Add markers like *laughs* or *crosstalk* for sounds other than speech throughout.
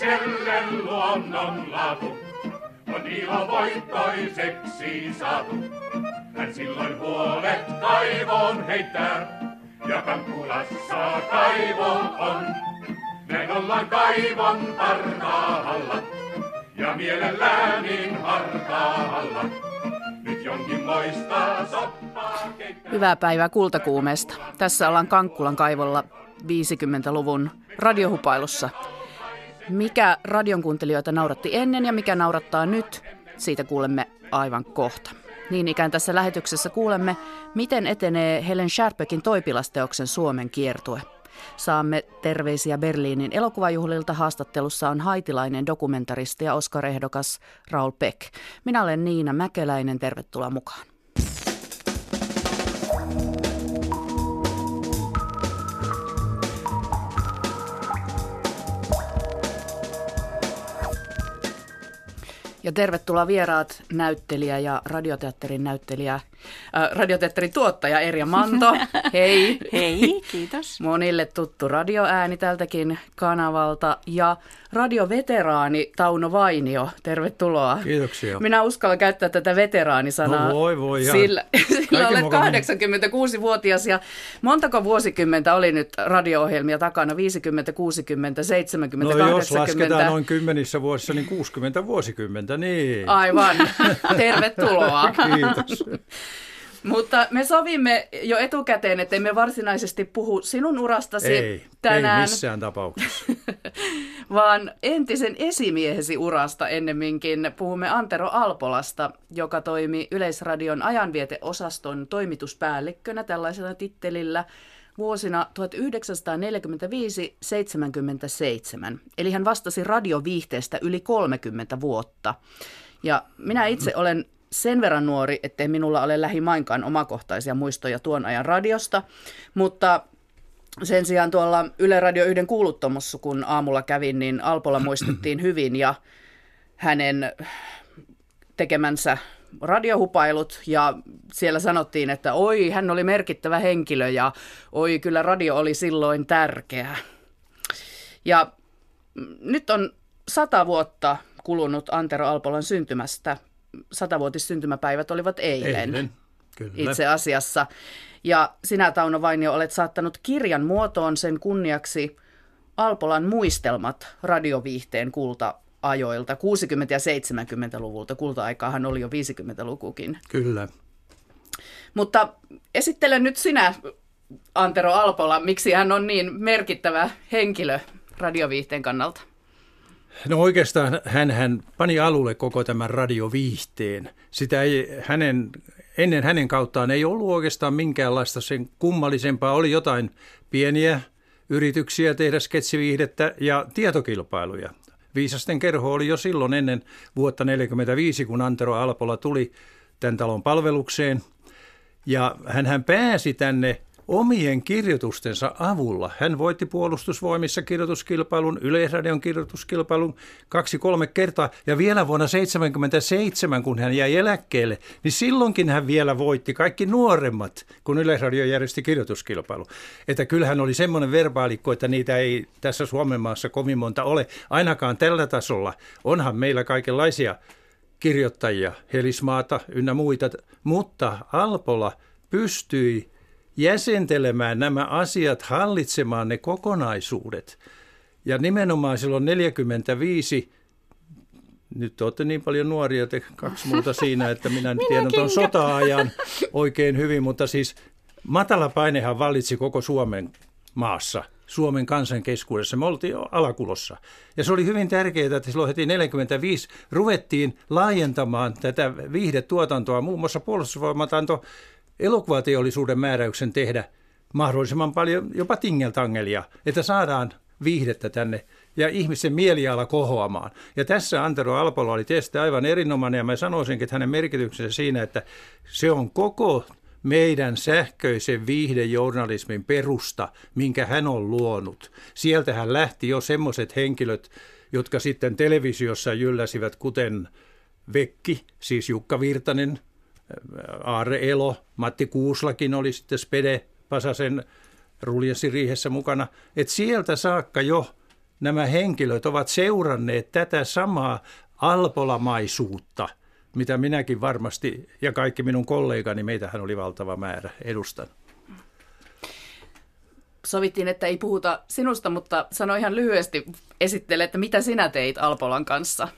ihmiselle luonnon laatu on ilo voittoiseksi saatu. Hän silloin huolet kaivoon heittää, ja Kankkulassa kaivo on. Näin ollaan kaivon parhaalla, ja mielellään niin hartaalla. Nyt jonkin moista soppaa keittää. Hyvää päivää kultakuumeesta. Tässä ollaan Kankkulan kaivolla 50-luvun radiohupailussa. Mikä radion kuuntelijoita nauratti ennen ja mikä naurattaa nyt, siitä kuulemme aivan kohta. Niin ikään tässä lähetyksessä kuulemme, miten etenee Helen Sharpekin toipilasteoksen Suomen kiertue. Saamme terveisiä Berliinin elokuvajuhlilta. Haastattelussa on haitilainen dokumentaristi ja Oscar-ehdokas Raul Peck. Minä olen Niina Mäkeläinen, tervetuloa mukaan. Ja tervetuloa vieraat näyttelijä ja radioteatterin näyttelijä, radioteatterin tuottaja Erja Manto. *laughs* Hei. Hei, kiitos. Monille tuttu radioääni tältäkin kanavalta ja radioveteraani Tauno Vainio. Tervetuloa. Kiitoksia. Minä uskallan käyttää tätä veteraanisanaa. No voi, voi, ihan. Sillä, *laughs* sillä olet mukaan. 86-vuotias ja montako vuosikymmentä oli nyt radio-ohjelmia takana? 50, 60, 70, No 80? jos lasketaan noin kymmenissä vuosissa, niin 60 vuosikymmentä, niin. Aivan. *laughs* Tervetuloa. Kiitos. Mutta me sovimme jo etukäteen, että emme varsinaisesti puhu sinun urastasi Ei, tänään, ei missään tapauksessa. *laughs* vaan entisen esimiehesi urasta ennemminkin. Puhumme Antero Alpolasta, joka toimi Yleisradion ajanvieteosaston toimituspäällikkönä tällaisella tittelillä vuosina 1945-77. Eli hän vastasi radioviihteestä yli 30 vuotta. Ja minä itse olen sen verran nuori, ettei minulla ole lähimainkaan omakohtaisia muistoja tuon ajan radiosta, mutta sen sijaan tuolla Yle Radio 1 kuuluttomussa, kun aamulla kävin, niin Alpola *clears throat* muistettiin hyvin ja hänen tekemänsä radiohupailut ja siellä sanottiin, että oi, hän oli merkittävä henkilö ja oi, kyllä radio oli silloin tärkeä. Ja nyt on sata vuotta kulunut Antero Alpolan syntymästä. Satavuotissyntymäpäivät olivat eilen Eilen, kyllä. itse asiassa. Ja sinä, Tauno Vainio, olet saattanut kirjan muotoon sen kunniaksi Alpolan muistelmat radioviihteen kulta-ajoilta, 60- ja 70-luvulta. Kulta-aikaahan oli jo 50-lukukin. Kyllä. Mutta esittele nyt sinä, Antero Alpola, miksi hän on niin merkittävä henkilö radioviihteen kannalta. No oikeastaan hän, hän pani alulle koko tämän radioviihteen. Sitä ei hänen, ennen hänen kauttaan ei ollut oikeastaan minkäänlaista sen kummallisempaa. Oli jotain pieniä yrityksiä tehdä sketsiviihdettä ja tietokilpailuja. Viisasten kerho oli jo silloin ennen vuotta 1945, kun Antero Alpola tuli tämän talon palvelukseen. Ja hän pääsi tänne omien kirjoitustensa avulla. Hän voitti puolustusvoimissa kirjoituskilpailun, Yleisradion kirjoituskilpailun kaksi-kolme kertaa. Ja vielä vuonna 1977, kun hän jäi eläkkeelle, niin silloinkin hän vielä voitti kaikki nuoremmat, kun Yleisradio järjesti kirjoituskilpailu. Että kyllähän oli semmoinen verbaalikko, että niitä ei tässä Suomen maassa kovin monta ole, ainakaan tällä tasolla. Onhan meillä kaikenlaisia kirjoittajia, Helismaata ynnä muita, mutta Alpola pystyi jäsentelemään nämä asiat, hallitsemaan ne kokonaisuudet. Ja nimenomaan silloin 45, nyt olette niin paljon nuoria, te kaksi muuta siinä, että minä *laughs* nyt tiedän tuon sota-ajan oikein hyvin, mutta siis matala painehan vallitsi koko Suomen maassa. Suomen kansan keskuudessa. Me oltiin alakulossa. Ja se oli hyvin tärkeää, että silloin heti 45 ruvettiin laajentamaan tätä viihdetuotantoa. Muun muassa puolustusvoimat antoi elokuvateollisuuden määräyksen tehdä mahdollisimman paljon jopa tingeltangelia, että saadaan viihdettä tänne ja ihmisen mieliala kohoamaan. Ja tässä Antero Alpola oli tietysti aivan erinomainen ja mä sanoisinkin, että hänen merkityksensä siinä, että se on koko meidän sähköisen viihdejournalismin perusta, minkä hän on luonut. Sieltähän lähti jo semmoiset henkilöt, jotka sitten televisiossa jylläsivät, kuten Vekki, siis Jukka Virtanen, Aare Elo, Matti Kuuslakin oli sitten Spede Pasasen ruljensiriihessä mukana. Et sieltä saakka jo nämä henkilöt ovat seuranneet tätä samaa alpolamaisuutta, mitä minäkin varmasti ja kaikki minun kollegani, meitähän oli valtava määrä, edustan. Sovittiin, että ei puhuta sinusta, mutta sano ihan lyhyesti, esittele, että mitä sinä teit Alpolan kanssa?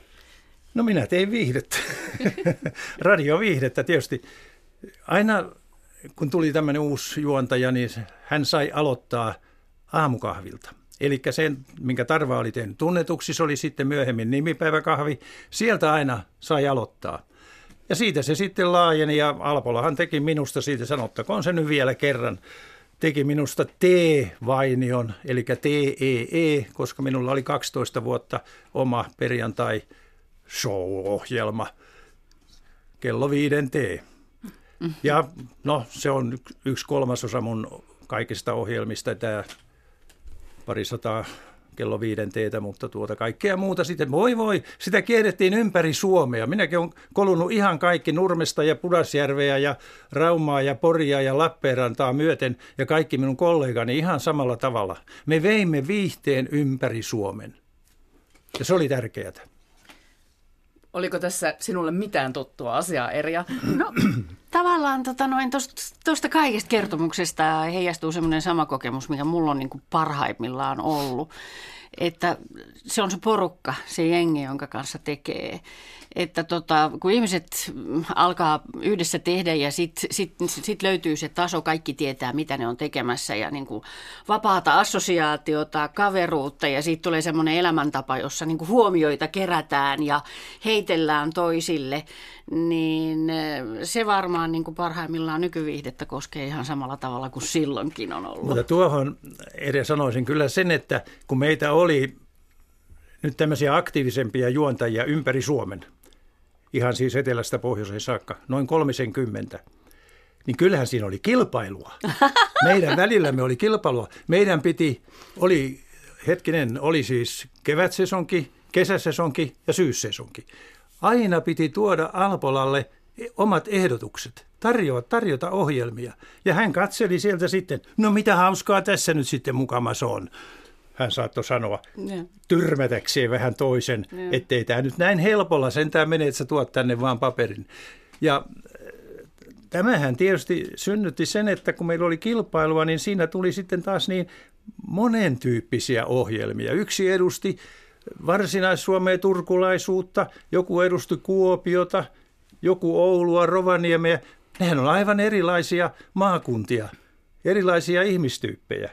No minä tein viihdettä, *laughs* radioviihdettä tietysti. Aina kun tuli tämmöinen uusi juontaja, niin hän sai aloittaa aamukahvilta. Eli sen, minkä Tarva oli tehnyt tunnetuksi, se oli sitten myöhemmin nimipäiväkahvi. Sieltä aina sai aloittaa. Ja siitä se sitten laajeni ja Alpolahan teki minusta siitä, sanottakoon se nyt vielä kerran, teki minusta T-vainion, eli TEE, koska minulla oli 12 vuotta oma perjantai show-ohjelma kello viiden T. Ja no, se on yksi kolmasosa mun kaikista ohjelmista, tämä parisataa kello viiden teetä, mutta tuota kaikkea muuta sitten, voi voi, sitä kierrettiin ympäri Suomea. Minäkin olen kolunut ihan kaikki Nurmesta ja Pudasjärveä ja Raumaa ja Poria ja Lappeenrantaa myöten ja kaikki minun kollegani ihan samalla tavalla. Me veimme viihteen ympäri Suomen. Ja se oli tärkeää. Oliko tässä sinulle mitään tuttua asiaa, Erja? No tavallaan tota noin, kaikesta kertomuksesta heijastuu semmoinen sama kokemus, mikä mulla on niin kuin parhaimmillaan ollut. Että se on se porukka, se jengi, jonka kanssa tekee että tota, kun ihmiset alkaa yhdessä tehdä ja sitten sit, sit löytyy se taso, kaikki tietää mitä ne on tekemässä ja niin kuin vapaata assosiaatiota, kaveruutta ja sitten tulee semmoinen elämäntapa, jossa niin kuin huomioita kerätään ja heitellään toisille, niin se varmaan niin kuin parhaimmillaan nykyviihdettä koskee ihan samalla tavalla kuin silloinkin on ollut. Mutta tuohon edes sanoisin kyllä sen, että kun meitä oli nyt tämmöisiä aktiivisempia juontajia ympäri Suomen – ihan siis etelästä pohjoiseen saakka, noin 30, niin kyllähän siinä oli kilpailua. *laughs* Meidän välillämme oli kilpailua. Meidän piti, oli hetkinen, oli siis kevätsesonki, kesäsesonki ja syyssesonki. Aina piti tuoda Alpolalle omat ehdotukset, tarjota, tarjota ohjelmia. Ja hän katseli sieltä sitten, no mitä hauskaa tässä nyt sitten mukamassa on hän saattoi sanoa ja. tyrmätäkseen vähän toisen, ja. ettei tämä nyt näin helpolla sentään mene, että sä tuot tänne vaan paperin. Ja äh, tämähän tietysti synnytti sen, että kun meillä oli kilpailua, niin siinä tuli sitten taas niin monen tyyppisiä ohjelmia. Yksi edusti varsinais-Suomea turkulaisuutta, joku edusti Kuopiota, joku Oulua, Rovaniemeä. Nehän on aivan erilaisia maakuntia, erilaisia ihmistyyppejä.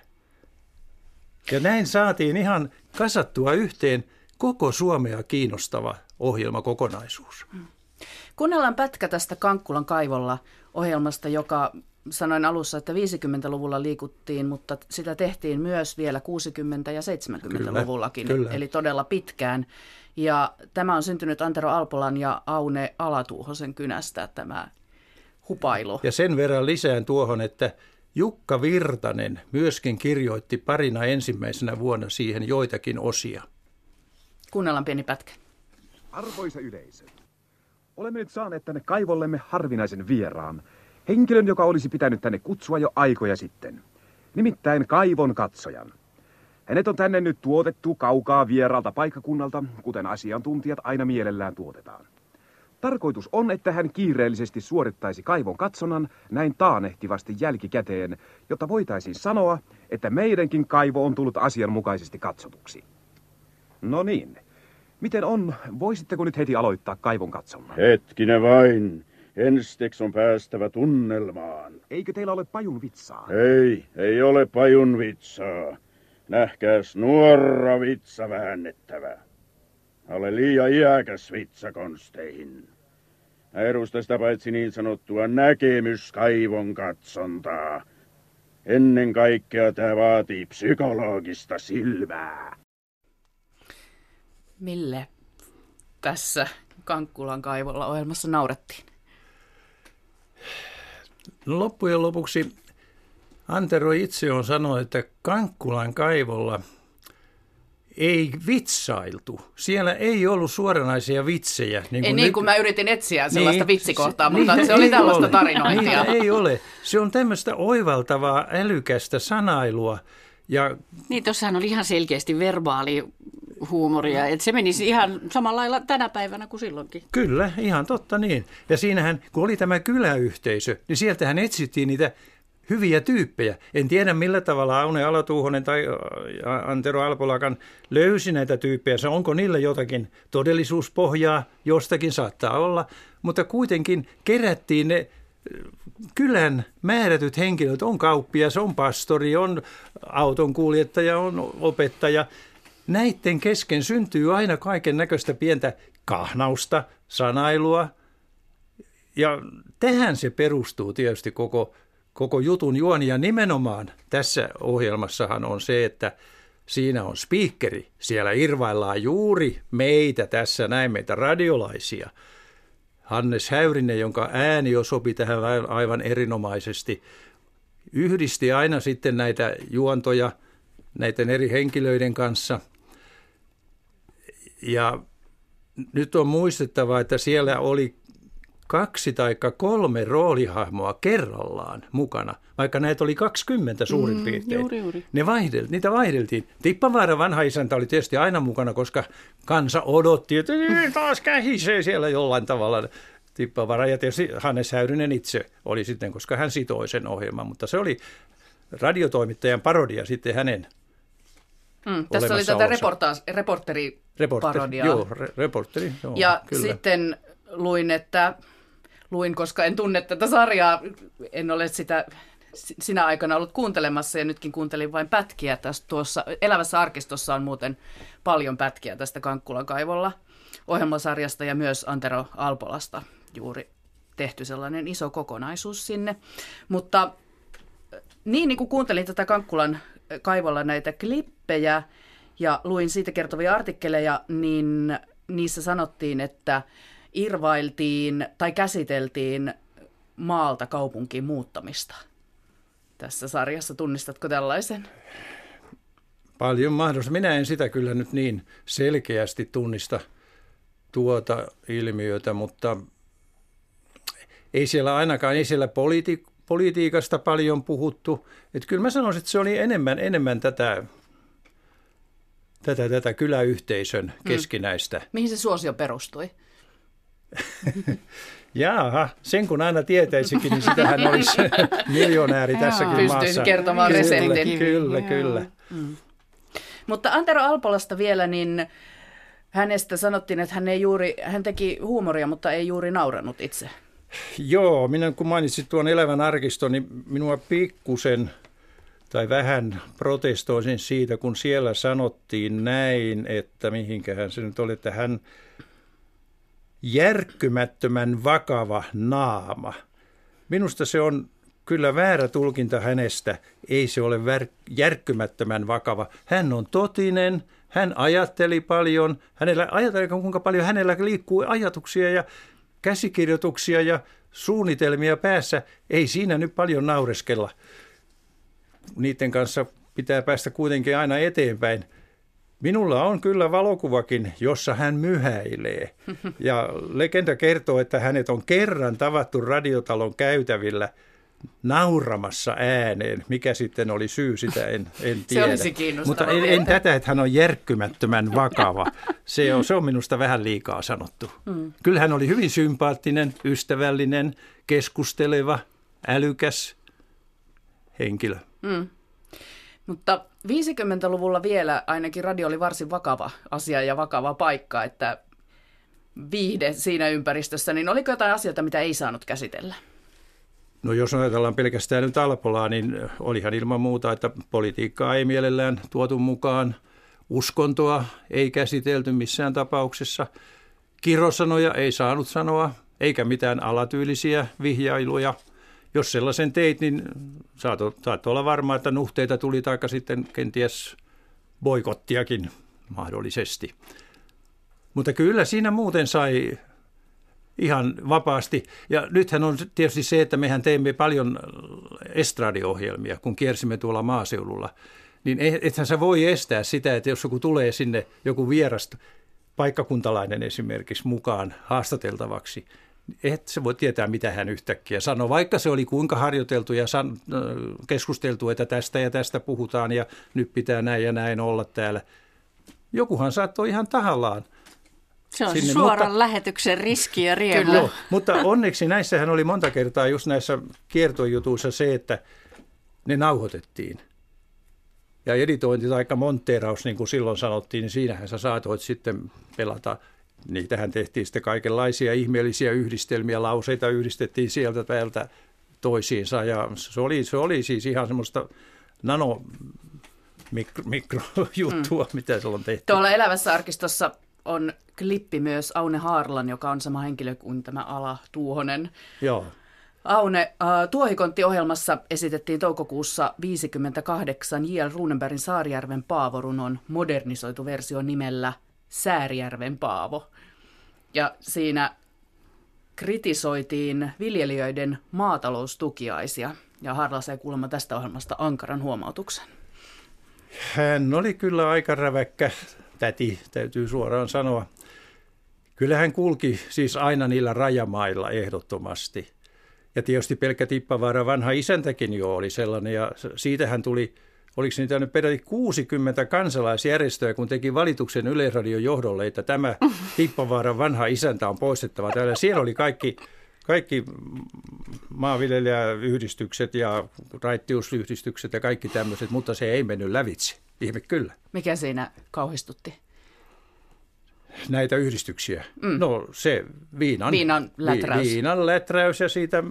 Ja näin saatiin ihan kasattua yhteen koko Suomea kiinnostava ohjelmakokonaisuus. Kuunnellaan pätkä tästä Kankkulan kaivolla ohjelmasta, joka sanoin alussa, että 50-luvulla liikuttiin, mutta sitä tehtiin myös vielä 60- ja 70-luvullakin, kyllä, kyllä. eli todella pitkään. Ja tämä on syntynyt Antero Alpolan ja Aune Alatuuhosen kynästä tämä hupailu. Ja sen verran lisään tuohon, että Jukka Virtanen myöskin kirjoitti parina ensimmäisenä vuonna siihen joitakin osia. Kuunnellaan pieni pätkä. Arvoisa yleisö, olemme nyt saaneet tänne kaivollemme harvinaisen vieraan. Henkilön, joka olisi pitänyt tänne kutsua jo aikoja sitten. Nimittäin kaivon katsojan. Hänet on tänne nyt tuotettu kaukaa vieraalta paikkakunnalta, kuten asiantuntijat aina mielellään tuotetaan. Tarkoitus on, että hän kiireellisesti suorittaisi kaivon katsonnan näin taanehtivasti jälkikäteen, jotta voitaisiin sanoa, että meidänkin kaivo on tullut asianmukaisesti katsotuksi. No niin. Miten on? Voisitteko nyt heti aloittaa kaivon katsonnan? Hetkinen vain. Ensiksi on päästävä tunnelmaan. Eikö teillä ole pajun vitsaa? Ei, ei ole pajun vitsaa. Nähkääs nuora vitsa väännettävä ole liian iäkäs vitsakonsteihin. Mä edustan sitä paitsi niin sanottua näkemyskaivon katsontaa. Ennen kaikkea tämä vaatii psykologista silmää. Mille tässä Kankkulan kaivolla ohjelmassa naurettiin? No loppujen lopuksi Antero itse on sanonut, että Kankkulan kaivolla – ei vitsailtu. Siellä ei ollut suoranaisia vitsejä. Niin kuin, ei, niin kuin mä yritin etsiä sellaista niin, vitsikohtaa, se, mutta niin, se oli tällaista ole. tarinointia. Niitä ei ole. Se on tämmöistä oivaltavaa, älykästä sanailua. Ja Niin, tuossahan oli ihan selkeästi verbaali huumoria, että se menisi ihan samalla lailla tänä päivänä kuin silloinkin. Kyllä, ihan totta niin. Ja siinähän, kun oli tämä kyläyhteisö, niin sieltähän etsittiin niitä hyviä tyyppejä. En tiedä millä tavalla Aune Alatuuhonen tai Antero Alpolakan löysi näitä tyyppejä. Onko niillä jotakin todellisuuspohjaa, jostakin saattaa olla, mutta kuitenkin kerättiin ne kylän määrätyt henkilöt, on kauppias, on pastori, on autonkuljettaja, on opettaja. Näiden kesken syntyy aina kaiken näköistä pientä kahnausta, sanailua. Ja tähän se perustuu tietysti koko, koko jutun juoni. Ja nimenomaan tässä ohjelmassahan on se, että siinä on spiikkeri. Siellä irvaillaan juuri meitä tässä, näin meitä radiolaisia – Hannes Häyrinen, jonka ääni jo sopi tähän aivan erinomaisesti, yhdisti aina sitten näitä juontoja näiden eri henkilöiden kanssa. Ja nyt on muistettava, että siellä oli kaksi tai kolme roolihahmoa kerrallaan mukana, vaikka näitä oli 20 suurin mm, piirtein. Juuri, juuri. Ne vaihdel, niitä vaihdeltiin. Tippavaara vanha isäntä oli tietysti aina mukana, koska kansa odotti, että taas kähisee siellä jollain tavalla. Tippavaara ja tietysti Hannes Häyrynen itse oli sitten, koska hän sitoi sen ohjelman, mutta se oli radiotoimittajan parodia sitten hänen Hmm, tässä oli tätä reportaas, reporteriparodiaa. Reporteri, joo, re, reporteri, joo, Ja kyllä. sitten luin, että luin, koska en tunne tätä sarjaa, en ole sitä sinä aikana ollut kuuntelemassa ja nytkin kuuntelin vain pätkiä tästä tuossa. Elävässä arkistossa on muuten paljon pätkiä tästä Kankkulan kaivolla ohjelmasarjasta ja myös Antero Alpolasta juuri tehty sellainen iso kokonaisuus sinne. Mutta niin, niin kuin kuuntelin tätä Kankkulan kaivolla näitä klippejä ja luin siitä kertovia artikkeleja, niin niissä sanottiin, että irvailtiin tai käsiteltiin maalta kaupunkiin muuttamista tässä sarjassa. Tunnistatko tällaisen? Paljon mahdollista. Minä en sitä kyllä nyt niin selkeästi tunnista tuota ilmiötä, mutta ei siellä ainakaan, ei siellä politi- politiikasta paljon puhuttu. Että kyllä mä sanoisin, että se oli enemmän, enemmän tätä, tätä, tätä kyläyhteisön mm. keskinäistä. Mm. Mihin se suosio perustui? *laughs* Jaaha, sen kun aina tietäisikin, niin sitähän olisi *laughs* miljonääri tässäkin Pystyisi maassa. Pystyisi kertomaan kyllä, reseptin. Kyllä, kyllä. Mm. Mutta Antero Alpolasta vielä, niin hänestä sanottiin, että hän, ei juuri, hän teki huumoria, mutta ei juuri nauranut itse. Joo, minä kun mainitsin tuon elävän arkiston, niin minua pikkusen tai vähän protestoisin siitä, kun siellä sanottiin näin, että mihinkähän se nyt oli, että hän järkkymättömän vakava naama. Minusta se on kyllä väärä tulkinta hänestä. Ei se ole vär- järkkymättömän vakava. Hän on totinen, hän ajatteli paljon, hänellä, ajatella kuinka paljon hänellä liikkuu ajatuksia ja käsikirjoituksia ja suunnitelmia päässä. Ei siinä nyt paljon naureskella. Niiden kanssa pitää päästä kuitenkin aina eteenpäin. Minulla on kyllä valokuvakin, jossa hän myhäilee. Ja legenda kertoo, että hänet on kerran tavattu radiotalon käytävillä nauramassa ääneen. Mikä sitten oli syy, sitä en, en tiedä. Se Mutta en, en tätä, että hän on järkkymättömän vakava. Se on, se on minusta vähän liikaa sanottu. Mm. Kyllä hän oli hyvin sympaattinen, ystävällinen, keskusteleva, älykäs henkilö. Mm. Mutta 50-luvulla vielä ainakin radio oli varsin vakava asia ja vakava paikka, että viihde siinä ympäristössä, niin oliko jotain asioita, mitä ei saanut käsitellä? No jos ajatellaan pelkästään nyt Alpolaa, niin olihan ilman muuta, että politiikkaa ei mielellään tuotu mukaan. Uskontoa ei käsitelty missään tapauksessa. Kirosanoja ei saanut sanoa, eikä mitään alatyylisiä vihjailuja – jos sellaisen teit, niin saattoi saat olla varma, että nuhteita tuli taikka sitten kenties boikottiakin mahdollisesti. Mutta kyllä siinä muuten sai ihan vapaasti. Ja nythän on tietysti se, että mehän teimme paljon estradiohjelmia, kun kiersimme tuolla maaseudulla. Niin ethän sä voi estää sitä, että jos joku tulee sinne, joku vierasta, paikkakuntalainen esimerkiksi mukaan haastateltavaksi, et se voi tietää, mitä hän yhtäkkiä sanoi, vaikka se oli kuinka harjoiteltu ja san, keskusteltu, että tästä ja tästä puhutaan ja nyt pitää näin ja näin olla täällä. Jokuhan saattoi ihan tahallaan se on sinne, suoran mutta, lähetyksen riski ja riemu. Kyllä, mutta onneksi näissähän oli monta kertaa just näissä kiertojutuissa se, että ne nauhoitettiin. Ja editointi tai monteeraus, niin kuin silloin sanottiin, niin siinähän sä saatoit sitten pelata. Niitähän tehtiin sitten kaikenlaisia ihmeellisiä yhdistelmiä, lauseita yhdistettiin sieltä täältä toisiinsa. Ja se oli, se oli siis ihan semmoista nano mikro, mikrojuttua, mm. mitä silloin tehtiin. Tuolla elävässä arkistossa on klippi myös Aune Haarlan, joka on sama henkilö kuin tämä Ala Tuuhonen. Joo. Aune, äh, Tuohikontti-ohjelmassa esitettiin toukokuussa 58 J.L. Runebergin Saarijärven Paavorunon modernisoitu versio nimellä Säärijärven Paavo. Ja siinä kritisoitiin viljelijöiden maataloustukiaisia, ja Harla sai kuulemma tästä ohjelmasta ankaran huomautuksen. Hän oli kyllä aika räväkkä täti, täytyy suoraan sanoa. Kyllä hän kulki siis aina niillä rajamailla ehdottomasti. Ja tietysti pelkkä Tippavaara vanha isäntäkin jo oli sellainen, ja siitähän tuli, oliko niitä nyt peräti 60 kansalaisjärjestöä, kun teki valituksen Yleisradion johdolle, että tämä *laughs* Tippavaaran vanha isäntä on poistettava täällä. Siellä oli kaikki, kaikki maanviljelijäyhdistykset ja raittiusyhdistykset ja kaikki tämmöiset, mutta se ei mennyt lävitse. Ihme kyllä. Mikä siinä kauhistutti? Näitä yhdistyksiä. Mm. No se viinan, viinan, läträys. Vi, viinan läträys ja siitä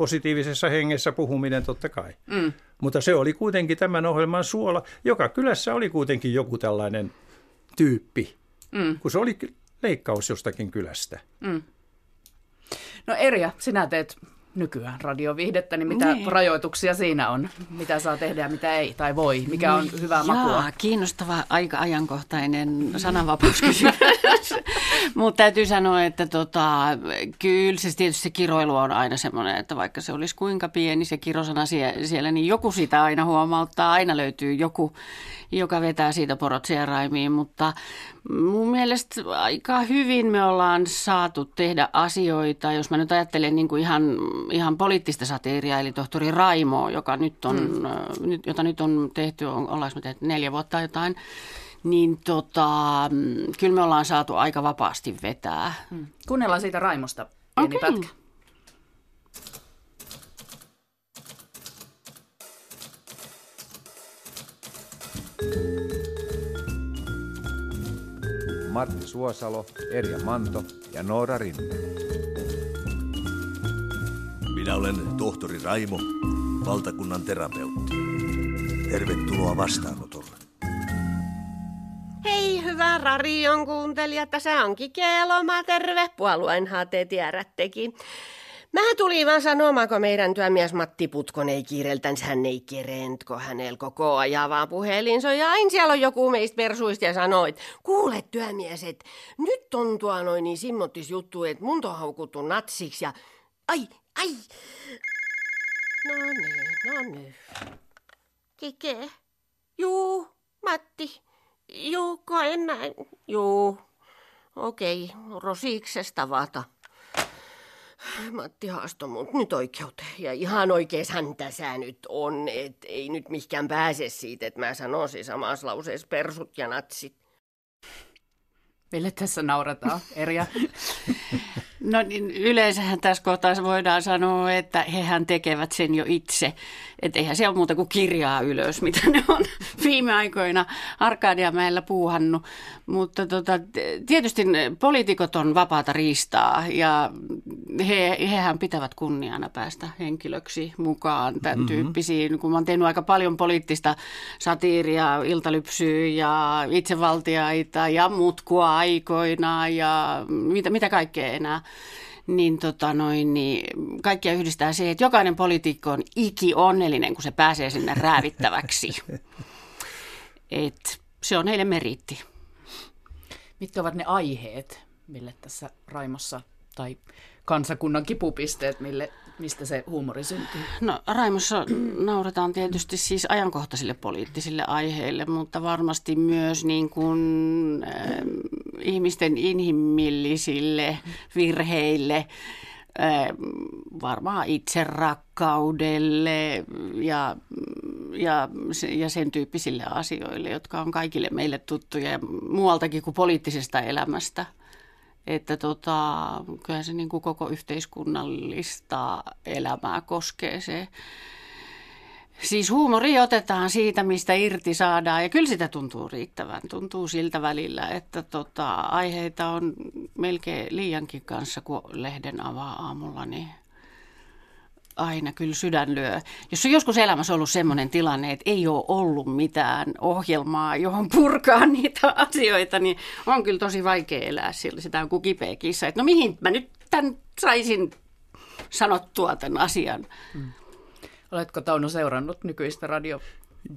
positiivisessa hengessä puhuminen totta kai. Mm. Mutta se oli kuitenkin tämän ohjelman suola. Joka kylässä oli kuitenkin joku tällainen tyyppi, mm. kun se oli leikkaus jostakin kylästä. Mm. No Erja, sinä teet nykyään radioviihdettä, niin mitä niin. rajoituksia siinä on? Mitä saa tehdä ja mitä ei, tai voi? Mikä on hyvää Jaa, makua? kiinnostava, aika ajankohtainen sananvapauskysymys. *laughs* Mutta täytyy sanoa, että tota, kyllä se tietysti se kiroilu on aina semmoinen, että vaikka se olisi kuinka pieni se kirosana siellä, niin joku sitä aina huomauttaa. Aina löytyy joku, joka vetää siitä porot raimiin, mutta mun mielestä aika hyvin me ollaan saatu tehdä asioita, jos mä nyt ajattelen niin kuin ihan, ihan poliittista satiiria, eli tohtori Raimo, joka nyt on, mm. jota nyt on tehty, on, ollaanko me tehty neljä vuotta jotain, niin tota, kyllä me ollaan saatu aika vapaasti vetää. Mm. Kuunnellaan siitä Raimosta pieni okay. pätkä. Matti Suosalo, Erja Manto ja Noora Rinne. Minä olen tohtori Raimo, valtakunnan terapeutti. Tervetuloa vastaanotolle. Hyvä radion kuuntelija, tässä onkin Keloma, terve, puolueen te tiedättekin. Mä tulin vaan sanomaan, kun meidän työmies Matti Putkon ei kiireltäns, hän ei kereent, kun hänellä koko ajan vaan puhelin. Ja aina siellä on joku meistä persuista ja sanoo, että kuule työmies, että nyt on tuo noin niin simmottis juttu, että mun on haukuttu natsiksi ja ai, ai. No niin, no niin. Kike. Juu, Matti. Juu, en näin. Juu. Okei, rosiksesta vata. Matti haastoi mut nyt oikeuteen. Ja ihan oikees hän tässä nyt on, että ei nyt mikään pääse siitä, että mä sanoisin samassa lauseessa persut ja natsit. Mille tässä naurataan, Erja? *laughs* No niin, yleensähän tässä kohtaa voidaan sanoa, että hehän tekevät sen jo itse. Että eihän se ole muuta kuin kirjaa ylös, mitä ne on *laughs* viime aikoina Arkadiamäellä puuhannut. Mutta tota, tietysti poliitikot on vapaata riistaa ja he, hehän pitävät kunniana päästä henkilöksi mukaan tämän mm-hmm. tyyppisiin. Kun mä oon tehnyt aika paljon poliittista satiiria, iltalypsyä ja itsevaltiaita ja mutkua aikoina ja mitä, mitä kaikkea enää niin, tota noin, niin kaikkia yhdistää se, että jokainen poliitikko on iki onnellinen, kun se pääsee sinne räävittäväksi. *laughs* Et se on heille meritti. Mitkä ovat ne aiheet, mille tässä Raimossa tai kansakunnan kipupisteet, mille, mistä se huumori syntyy? No Raimossa *clears throat* nauretaan tietysti siis ajankohtaisille poliittisille aiheille, mutta varmasti myös niin kuin, äh, ihmisten inhimillisille virheille, varmaan itserakkaudelle ja, ja, ja sen tyyppisille asioille, jotka on kaikille meille tuttuja muualtakin kuin poliittisesta elämästä. Että tota, kyllä se niin kuin koko yhteiskunnallista elämää koskee se Siis huumori otetaan siitä, mistä irti saadaan ja kyllä sitä tuntuu riittävän. Tuntuu siltä välillä, että tota, aiheita on melkein liiankin kanssa, kun lehden avaa aamulla, niin aina kyllä sydän lyö. Jos on joskus elämässä ollut sellainen tilanne, että ei ole ollut mitään ohjelmaa, johon purkaa *laughs* niitä asioita, niin on kyllä tosi vaikea elää sillä. Sitä on kuin kipeä kissa. Että no mihin mä nyt tämän saisin sanottua tämän asian. Mm. Oletko Tauno seurannut nykyistä radio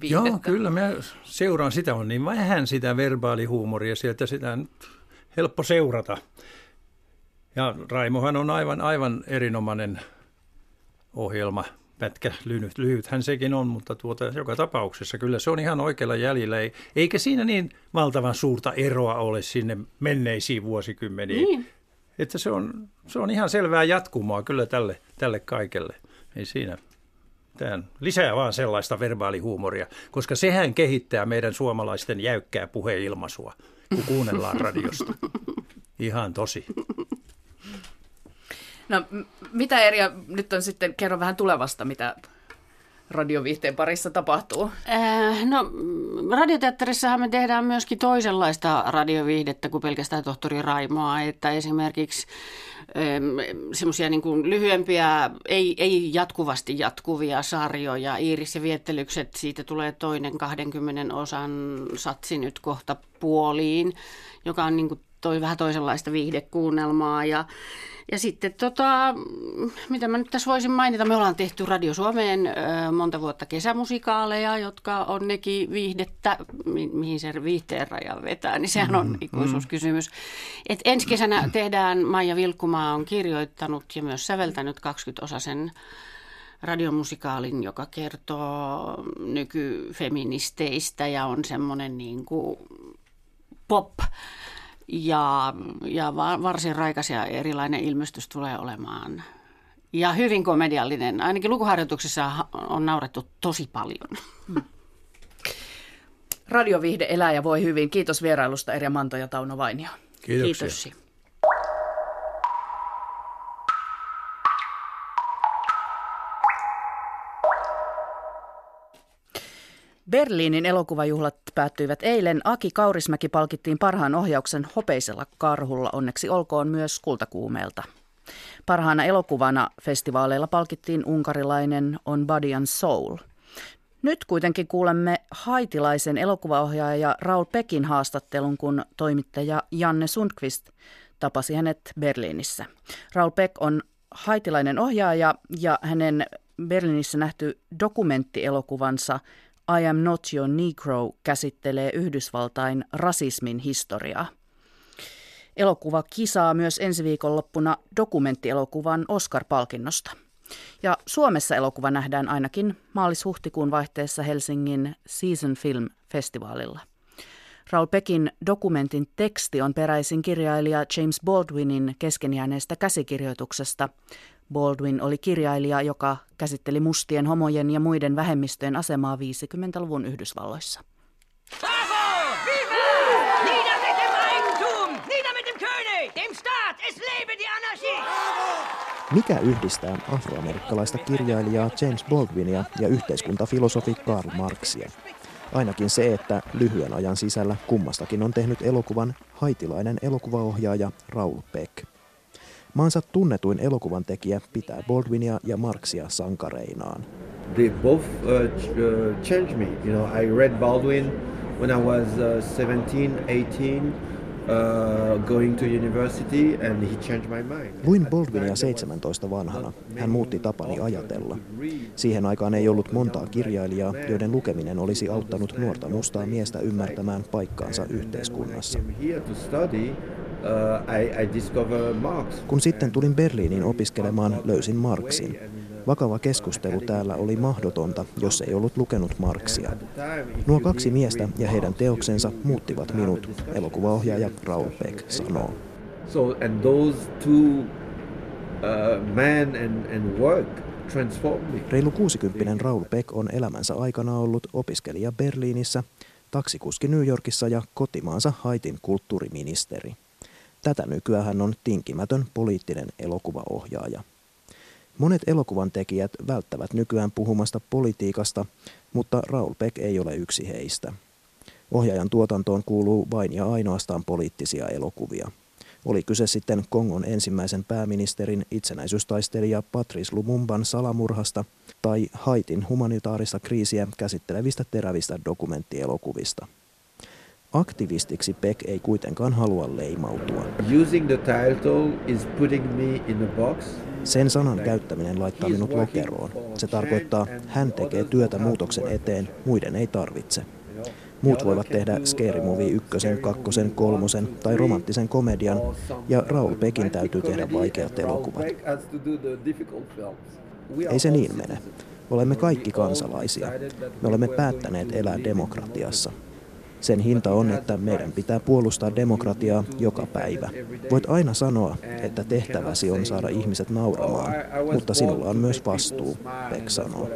Joo, kyllä mä seuraan. Sitä on niin vähän sitä verbaalihuumoria sieltä, sitä on helppo seurata. Ja Raimohan on aivan, aivan erinomainen ohjelma, pätkä, lyhyt, lyhythän sekin on, mutta tuota, joka tapauksessa kyllä se on ihan oikealla jäljellä. Eikä siinä niin valtavan suurta eroa ole sinne menneisiin vuosikymmeniin. Niin. Että se on, se on ihan selvää jatkumoa kyllä tälle, tälle kaikelle. Ei siinä Tämän lisää vaan sellaista verbaalihuumoria, koska sehän kehittää meidän suomalaisten jäykkää puheilmaisua, kun kuunnellaan radiosta. *laughs* Ihan tosi. No mitä Erja, nyt on sitten, kerro vähän tulevasta, mitä radioviihteen parissa tapahtuu? Äh, no radioteatterissahan me tehdään myöskin toisenlaista radioviihdettä kuin pelkästään tohtori Raimoa, että esimerkiksi semmoisia niin kuin lyhyempiä, ei, ei jatkuvasti jatkuvia sarjoja. Iiris ja viettelykset, siitä tulee toinen 20 osan satsi nyt kohta puoliin, joka on niin kuin toi vähän toisenlaista viihdekuunnelmaa ja ja sitten tota, mitä mä nyt tässä voisin mainita, me ollaan tehty Radio Suomeen monta vuotta kesämusikaaleja, jotka on nekin viihdettä, mi- mihin se viihteen raja vetää, niin sehän on mm, ikuisuuskysymys. Et ensi kesänä tehdään, Maija Vilkkumaa on kirjoittanut ja myös säveltänyt 20-osaisen radiomusikaalin, joka kertoo nykyfeministeistä ja on semmoinen niin kuin pop ja, ja varsin raikas ja erilainen ilmestys tulee olemaan. Ja hyvin komediallinen. Ainakin lukuharjoituksissa on naurettu tosi paljon. Hmm. Radioviihde elää ja voi hyvin. Kiitos vierailusta Erja Manto ja Tauno Vainio. Kiitoksia. Kiitos. Berliinin elokuvajuhlat päättyivät eilen. Aki Kaurismäki palkittiin parhaan ohjauksen hopeisella karhulla, onneksi olkoon myös kultakuumeelta. Parhaana elokuvana festivaaleilla palkittiin unkarilainen On Body and Soul. Nyt kuitenkin kuulemme haitilaisen elokuvaohjaaja Raul Pekin haastattelun, kun toimittaja Janne Sundqvist tapasi hänet Berliinissä. Raul Peck on haitilainen ohjaaja ja hänen Berliinissä nähty dokumenttielokuvansa I Am Not Your Negro käsittelee Yhdysvaltain rasismin historiaa. Elokuva kisaa myös ensi viikonloppuna dokumenttielokuvan Oscar-palkinnosta. Ja Suomessa elokuva nähdään ainakin maalis-huhtikuun vaihteessa Helsingin Season Film Festivaalilla. Raul Pekin dokumentin teksti on peräisin kirjailija James Baldwinin keskenjääneestä käsikirjoituksesta Baldwin oli kirjailija, joka käsitteli mustien, homojen ja muiden vähemmistöjen asemaa 50-luvun Yhdysvalloissa. Mikä yhdistää afroamerikkalaista kirjailijaa James Baldwinia ja yhteiskuntafilosofi Karl Marxia? Ainakin se, että lyhyen ajan sisällä kummastakin on tehnyt elokuvan haitilainen elokuvaohjaaja Raul Peck. Maansa tunnetuin elokuvan tekijä pitää Baldwinia ja Marxia sankareinaan. They both uh, uh, changed me. You know, I read Baldwin when I was uh, 17, 18. Uh, going to university and he changed my mind. Luin Baldwinia 17 vanhana. Hän muutti tapani ajatella. Siihen aikaan ei ollut montaa kirjailijaa, joiden lukeminen olisi auttanut nuorta mustaa miestä ymmärtämään paikkaansa yhteiskunnassa. Uh, Kun sitten tulin Berliiniin opiskelemaan, löysin Marxin. Vakava keskustelu täällä oli mahdotonta, jos ei ollut lukenut Marxia. Nuo kaksi miestä ja heidän teoksensa muuttivat minut, elokuvaohjaaja Raul Beck sanoo. So, and those two uh, man and, and work. Reilu 60 Raul Beck on elämänsä aikana ollut opiskelija Berliinissä, taksikuski New Yorkissa ja kotimaansa Haitin kulttuuriministeri. Tätä nykyään hän on tinkimätön poliittinen elokuvaohjaaja. Monet elokuvan tekijät välttävät nykyään puhumasta politiikasta, mutta Raul Beck ei ole yksi heistä. Ohjaajan tuotantoon kuuluu vain ja ainoastaan poliittisia elokuvia. Oli kyse sitten Kongon ensimmäisen pääministerin itsenäisyystaistelija Patrice Lumumban salamurhasta tai Haitin humanitaarista kriisiä käsittelevistä terävistä dokumenttielokuvista. Aktivistiksi Beck ei kuitenkaan halua leimautua. Using the title is putting me in a box. Sen sanan käyttäminen laittaa minut lokeroon. Se tarkoittaa, hän tekee työtä muutoksen eteen, muiden ei tarvitse. Muut voivat tehdä Scary Movie ykkösen, kakkosen, kolmosen tai romanttisen komedian, ja Raul Beckin täytyy tehdä vaikeat elokuvat. Ei se niin mene. Olemme kaikki kansalaisia. Me olemme päättäneet elää demokratiassa. Sen hinta on, että meidän pitää puolustaa demokratiaa joka päivä. Voit aina sanoa, että tehtäväsi on saada ihmiset nauramaan, mutta sinulla on myös vastuu, Beck sanoo.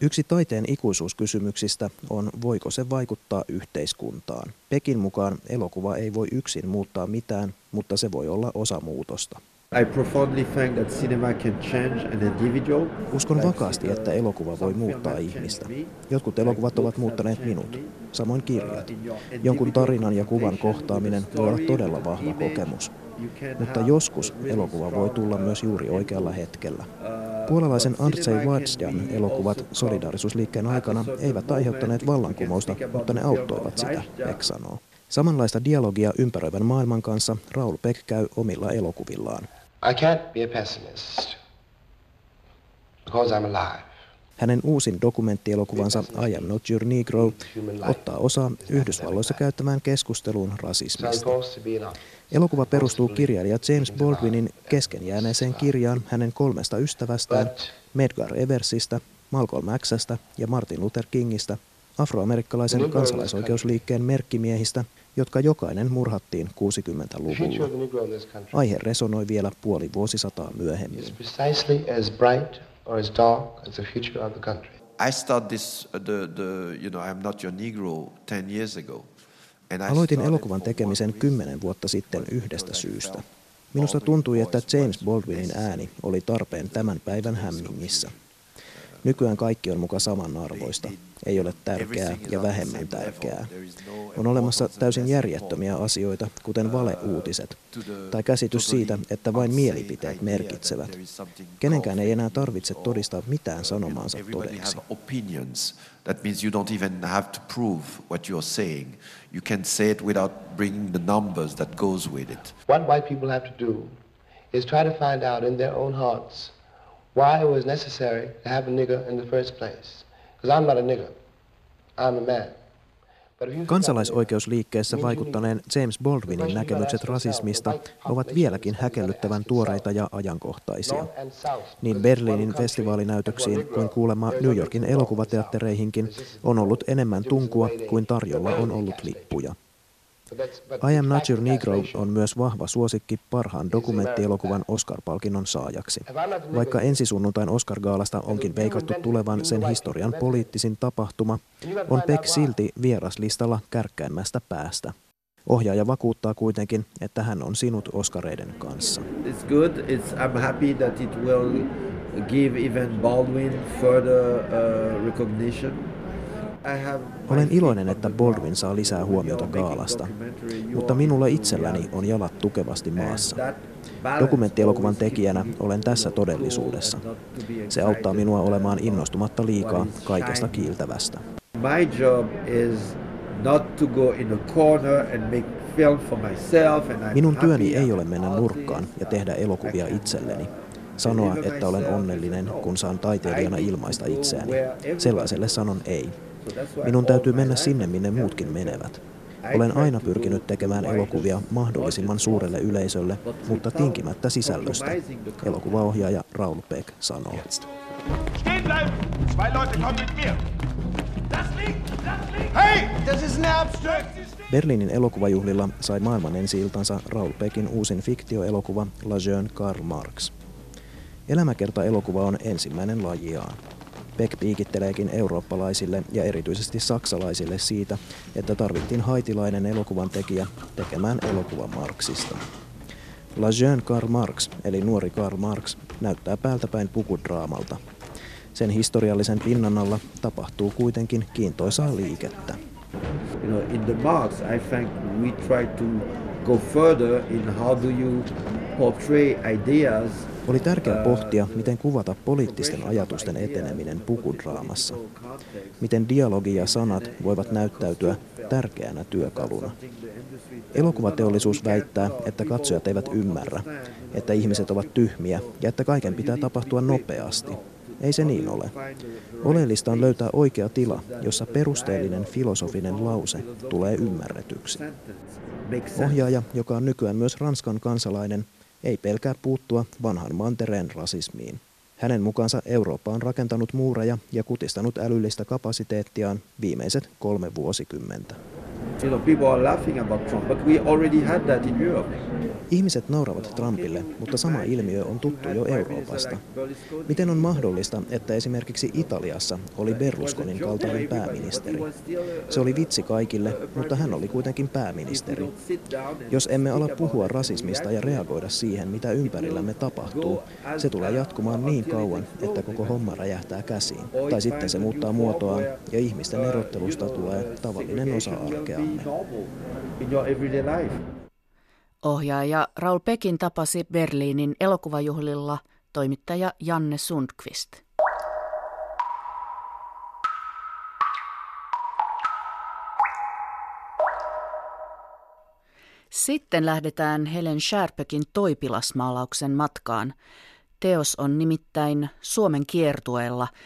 Yksi taiteen ikuisuuskysymyksistä on, voiko se vaikuttaa yhteiskuntaan. Pekin mukaan elokuva ei voi yksin muuttaa mitään, mutta se voi olla osa muutosta. Uskon vakaasti, että elokuva voi muuttaa ihmistä. Jotkut elokuvat ovat muuttaneet minut, samoin kirjat. Jonkun tarinan ja kuvan kohtaaminen voi olla todella vahva kokemus. Mutta joskus elokuva voi tulla myös juuri oikealla hetkellä. Puolalaisen Andrzej Wajdan elokuvat solidarisuusliikkeen aikana eivät aiheuttaneet vallankumousta, mutta ne auttoivat sitä, Beck sanoo. Samanlaista dialogia ympäröivän maailman kanssa Raul Beck käy omilla elokuvillaan. I can't be a pessimist because I'm alive. Hänen uusin dokumenttielokuvansa I Am Not Your Negro ottaa osaa Yhdysvalloissa käyttämään keskusteluun rasismista. Elokuva perustuu kirjailija James Baldwinin keskenjääneeseen kirjaan hänen kolmesta ystävästään, Medgar Eversistä, Malcolm Xstä ja Martin Luther Kingistä, afroamerikkalaisen kansalaisoikeusliikkeen merkkimiehistä, jotka jokainen murhattiin 60-luvulla. Aihe resonoi vielä puoli vuosisataa myöhemmin. I started this, uh, the, the, you know, I'm not your Negro 10 years ago. Aloitin elokuvan tekemisen kymmenen vuotta sitten yhdestä syystä. Minusta tuntui, että James Baldwinin ääni oli tarpeen tämän päivän hämmingissä. Nykyään kaikki on muka samanarvoista. Ei ole tärkeää ja vähemmän tärkeää. On olemassa täysin järjettömiä asioita, kuten valeuutiset, tai käsitys siitä, että vain mielipiteet merkitsevät. Kenenkään ei enää tarvitse todistaa mitään sanomaansa todeksi. That means you don't even have to prove what you're saying. You can say it without bringing the numbers that goes with it. What white people have to do is try to find out in their own hearts why it was necessary to have a nigger in the first place. Because I'm not a nigger. I'm a man. Kansalaisoikeusliikkeessä vaikuttaneen James Baldwinin näkemykset rasismista ovat vieläkin häkellyttävän tuoreita ja ajankohtaisia. Niin Berliinin festivaalinäytöksiin kuin kuulemma New Yorkin elokuvateattereihinkin on ollut enemmän tunkua kuin tarjolla on ollut lippuja. I Am Not Your Negro on myös vahva suosikki parhaan dokumenttielokuvan Oscar-palkinnon saajaksi. Vaikka ensisunnuntain Oscar-gaalasta onkin veikattu tulevan sen historian poliittisin tapahtuma, on Beck silti vieraslistalla kärkkäimmästä päästä. Ohjaaja vakuuttaa kuitenkin, että hän on sinut Oscareiden kanssa. It's good. It's, I'm happy that it will give even Baldwin further uh, recognition. Olen iloinen, että Baldwin saa lisää huomiota gaalasta, mutta minulla itselläni on jalat tukevasti maassa. Dokumenttielokuvan tekijänä olen tässä todellisuudessa. Se auttaa minua olemaan innostumatta liikaa kaikesta kiiltävästä. My job is not to go in a corner and make film for myself and I'm Minun työni ei ole mennä nurkkaan ja tehdä elokuvia itselleni. Sanoa, että olen onnellinen, kun saan taiteilijana ilmaista itseäni. Sellaiselle sanon ei. Minun täytyy mennä sinne, minne muutkin menevät. Olen aina pyrkinyt tekemään elokuvia mahdollisimman suurelle yleisölle, mutta tinkimättä sisällöstä, elokuvaohjaaja Raul Beck sanoo. Stehen bleiben! Zwei Leute kommen mit mir! Das liegt! Das liegt! Hey! Das ist ein Absturz! Berliinin elokuvajuhlilla sai maailman ensi-iltansa Raul Pekin uusin fiktioelokuva La Jeune Karl Marx. Elämäkerta-elokuva on ensimmäinen lajiaan. Beck piikitteleekin eurooppalaisille ja erityisesti saksalaisille siitä, että tarvittiin haitilainen elokuvan tekijä tekemään elokuva Marxista. La Jeune Karl Marx, eli nuori Karl Marx, näyttää päältäpäin pukudraamalta. Sen historiallisen pinnan alla tapahtuu kuitenkin kiintoisaa liikettä. You know, in the Marx, I think we try to go further in how do you portray ideas oli tärkeää pohtia, miten kuvata poliittisten ajatusten eteneminen pukudraamassa. Miten dialogi ja sanat voivat näyttäytyä tärkeänä työkaluna. Elokuvateollisuus väittää, että katsojat eivät ymmärrä, että ihmiset ovat tyhmiä ja että kaiken pitää tapahtua nopeasti. Ei se niin ole. Oleellista on löytää oikea tila, jossa perusteellinen filosofinen lause tulee ymmärretyksi. Ohjaaja, joka on nykyään myös Ranskan kansalainen, ei pelkää puuttua vanhan mantereen rasismiin. Hänen mukaansa Eurooppa on rakentanut muureja ja kutistanut älyllistä kapasiteettiaan viimeiset kolme vuosikymmentä. You know, people are laughing about Trump, but we already had that in Europe. Ihmiset nauravat Trumpille, mutta sama ilmiö on tuttu jo Euroopasta. Miten on mahdollista, että esimerkiksi Italiassa oli Berlusconin kaltainen pääministeri? Se oli vitsi kaikille, mutta hän oli kuitenkin pääministeri. Jos emme ala puhua rasismista ja reagoida siihen, mitä ympärillämme tapahtuu, se tulee jatkumaan niin kauan, että koko homma räjähtää käsiin. Tai sitten se muuttaa muotoaan ja ihmisten erottelusta tulee tavallinen osa Ohjaaja Raul Pekin tapasi Berliinin elokuvajuhlilla toimittaja Janne Sundqvist. Sitten lähdetään Helen Scherpekin toipilasmaalauksen matkaan. Teos on nimittäin Suomen kiertueella –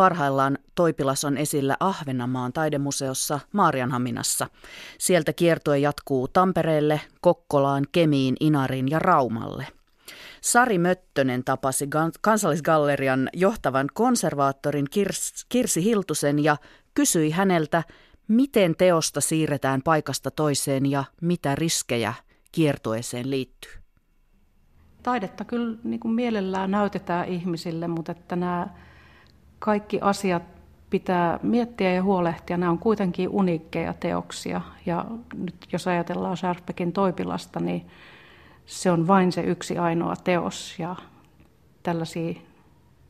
Parhaillaan Toipilas on esillä Ahvenanmaan taidemuseossa Maarianhaminassa. Sieltä kiertue jatkuu Tampereelle, Kokkolaan, Kemiin, Inariin ja Raumalle. Sari Möttönen tapasi kansallisgallerian johtavan konservaattorin Kirsi Hiltusen ja kysyi häneltä, miten teosta siirretään paikasta toiseen ja mitä riskejä kiertueeseen liittyy. Taidetta kyllä niin kuin mielellään näytetään ihmisille, mutta että nämä kaikki asiat pitää miettiä ja huolehtia. Nämä on kuitenkin uniikkeja teoksia. Ja nyt jos ajatellaan Sharpekin Toipilasta, niin se on vain se yksi ainoa teos. Ja tällaisia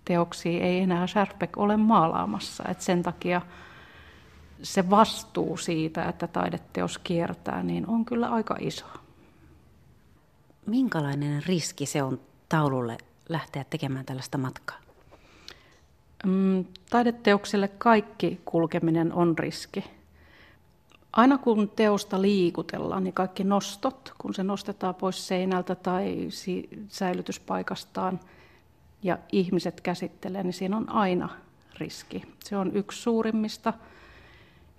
teoksia ei enää Sharpek ole maalaamassa. Et sen takia se vastuu siitä, että taideteos kiertää, niin on kyllä aika iso. Minkälainen riski se on taululle lähteä tekemään tällaista matkaa? Mm, taideteokselle kaikki kulkeminen on riski. Aina kun teosta liikutellaan, niin kaikki nostot, kun se nostetaan pois seinältä tai säilytyspaikastaan ja ihmiset käsittelee, niin siinä on aina riski. Se on yksi suurimmista.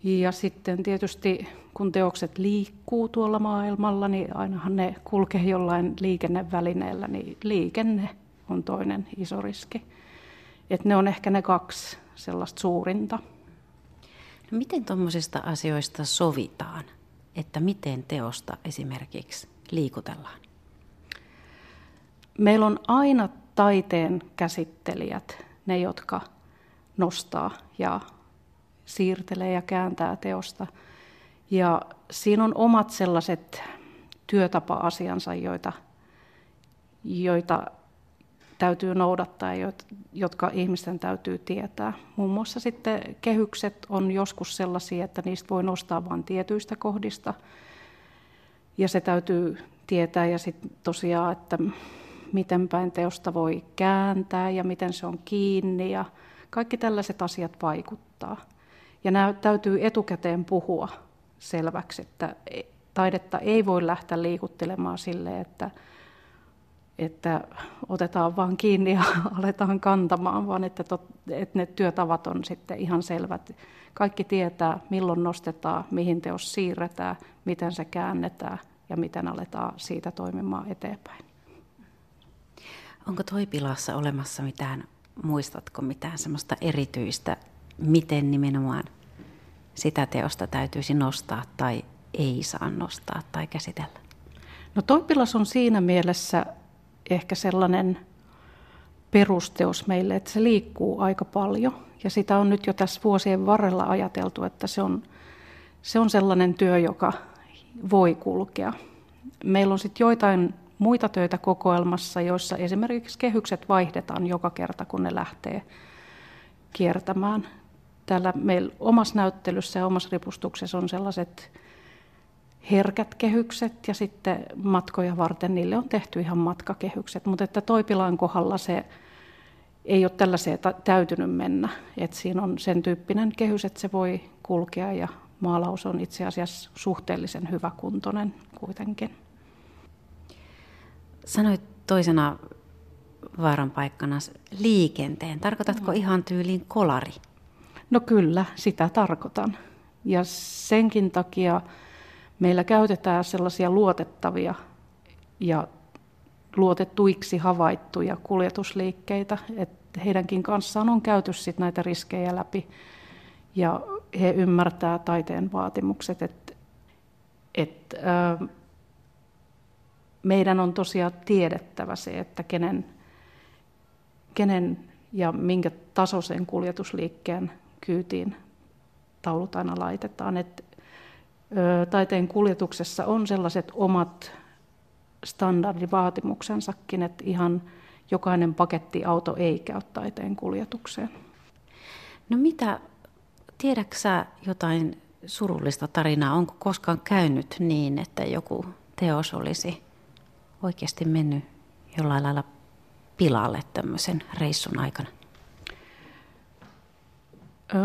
Ja sitten tietysti kun teokset liikkuu tuolla maailmalla, niin ainahan ne kulkee jollain liikennevälineellä, niin liikenne on toinen iso riski. Että ne on ehkä ne kaksi sellaista suurinta. No miten tuommoisista asioista sovitaan, että miten teosta esimerkiksi liikutellaan? Meillä on aina taiteen käsittelijät, ne jotka nostaa ja siirtelee ja kääntää teosta. Ja siinä on omat sellaiset työtapa-asiansa, joita, joita täytyy noudattaa ja jotka ihmisten täytyy tietää. Muun muassa sitten kehykset on joskus sellaisia, että niistä voi nostaa vain tietyistä kohdista. Ja se täytyy tietää ja sitten tosiaan, että miten päin teosta voi kääntää ja miten se on kiinni ja kaikki tällaiset asiat vaikuttaa. Ja nämä täytyy etukäteen puhua selväksi, että taidetta ei voi lähteä liikuttelemaan sille, että että otetaan vaan kiinni ja *laughs* aletaan kantamaan, vaan että, tot, että ne työtavat on sitten ihan selvät. Kaikki tietää, milloin nostetaan, mihin teos siirretään, miten se käännetään ja miten aletaan siitä toimimaan eteenpäin. Onko Toipilassa olemassa mitään, muistatko mitään semmoista erityistä, miten nimenomaan sitä teosta täytyisi nostaa tai ei saa nostaa tai käsitellä? No Toipilas on siinä mielessä ehkä sellainen perusteos meille, että se liikkuu aika paljon. Ja sitä on nyt jo tässä vuosien varrella ajateltu, että se on, se on sellainen työ, joka voi kulkea. Meillä on sitten joitain muita töitä kokoelmassa, joissa esimerkiksi kehykset vaihdetaan joka kerta, kun ne lähtee kiertämään. Täällä meillä omassa näyttelyssä ja omassa ripustuksessa on sellaiset herkät kehykset ja sitten matkoja varten niille on tehty ihan matkakehykset, mutta että Toipilaan kohdalla se ei ole tällaiseen täytynyt mennä. Et siinä on sen tyyppinen kehys, että se voi kulkea ja maalaus on itse asiassa suhteellisen hyväkuntoinen kuitenkin. Sanoit toisena vaaran paikkana liikenteen. Tarkoitatko ihan tyyliin kolari? No kyllä, sitä tarkoitan. Ja senkin takia meillä käytetään sellaisia luotettavia ja luotettuiksi havaittuja kuljetusliikkeitä, että heidänkin kanssaan on käyty sit näitä riskejä läpi ja he ymmärtää taiteen vaatimukset, että, että ää, meidän on tosiaan tiedettävä se, että kenen, kenen ja minkä tasoisen kuljetusliikkeen kyytiin taulut aina laitetaan. Et, ö, taiteen kuljetuksessa on sellaiset omat standardivaatimuksensakin, että ihan jokainen pakettiauto ei käy taiteen kuljetukseen. No mitä, tiedätkö jotain surullista tarinaa? Onko koskaan käynyt niin, että joku teos olisi oikeasti mennyt jollain lailla pilalle tämmöisen reissun aikana?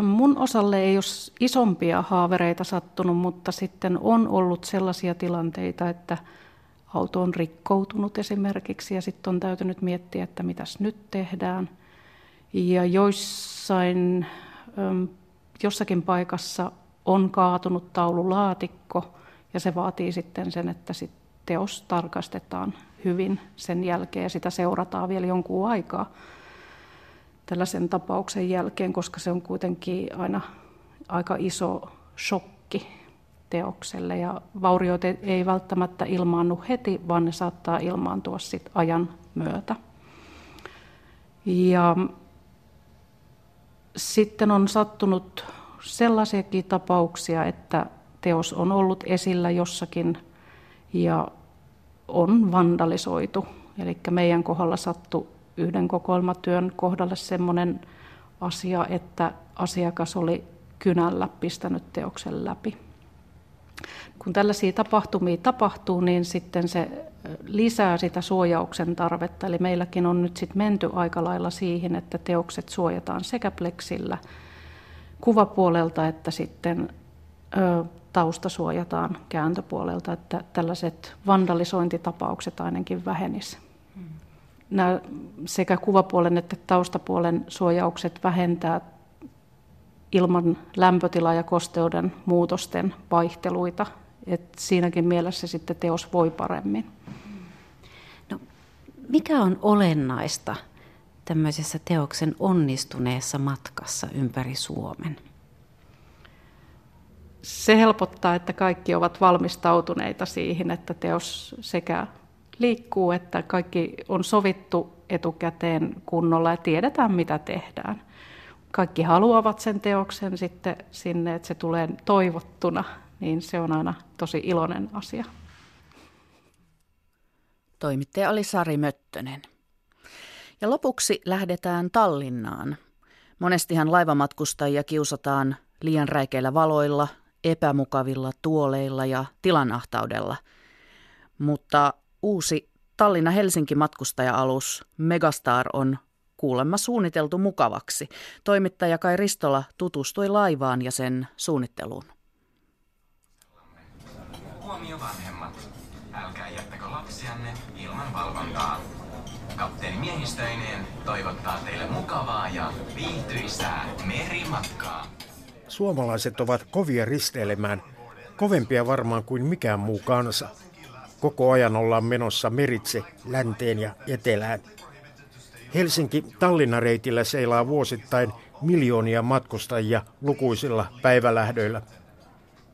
Mun osalle ei ole isompia haavereita sattunut, mutta sitten on ollut sellaisia tilanteita, että auto on rikkoutunut esimerkiksi ja sitten on täytynyt miettiä, että mitäs nyt tehdään. Ja joissain, jossakin paikassa on kaatunut taululaatikko ja se vaatii sitten sen, että sit teos tarkastetaan hyvin sen jälkeen ja sitä seurataan vielä jonkun aikaa tällaisen tapauksen jälkeen, koska se on kuitenkin aina aika iso shokki teokselle ja vauriot ei välttämättä ilmaannu heti, vaan ne saattaa ilmaantua sit ajan myötä. Ja sitten on sattunut sellaisiakin tapauksia, että teos on ollut esillä jossakin ja on vandalisoitu. Eli meidän kohdalla sattui yhden kokoelmatyön kohdalle sellainen asia, että asiakas oli kynällä pistänyt teoksen läpi. Kun tällaisia tapahtumia tapahtuu, niin sitten se lisää sitä suojauksen tarvetta. Eli meilläkin on nyt sitten menty aika lailla siihen, että teokset suojataan sekä pleksillä kuvapuolelta että sitten ö, tausta suojataan kääntöpuolelta, että tällaiset vandalisointitapaukset ainakin vähenisivät nämä sekä kuvapuolen että taustapuolen suojaukset vähentää ilman lämpötila- ja kosteuden muutosten vaihteluita. Et siinäkin mielessä sitten teos voi paremmin. No, mikä on olennaista tämmöisessä teoksen onnistuneessa matkassa ympäri Suomen? Se helpottaa, että kaikki ovat valmistautuneita siihen, että teos sekä liikkuu, että kaikki on sovittu etukäteen kunnolla ja tiedetään, mitä tehdään. Kaikki haluavat sen teoksen sitten sinne, että se tulee toivottuna, niin se on aina tosi iloinen asia. Toimittaja oli Sari Möttönen. Ja lopuksi lähdetään Tallinnaan. Monestihan laivamatkustajia kiusataan liian räikeillä valoilla, epämukavilla tuoleilla ja tilanahtaudella. Mutta Uusi Tallinna-Helsinki matkustaja-alus Megastar on kuulemma suunniteltu mukavaksi. Toimittaja Kai Ristola tutustui laivaan ja sen suunnitteluun. Huomio vanhemmat. Älkää jättäkö lapsianne ilman valvontaa. Kapteeni miehistöineen toivottaa teille mukavaa ja viihtyisää merimatkaa. Suomalaiset ovat kovia risteilemään, kovempia varmaan kuin mikään muu kansa. Koko ajan ollaan menossa meritse länteen ja etelään. Helsinki-Tallinna-reitillä seilaa vuosittain miljoonia matkustajia lukuisilla päivälähdöillä.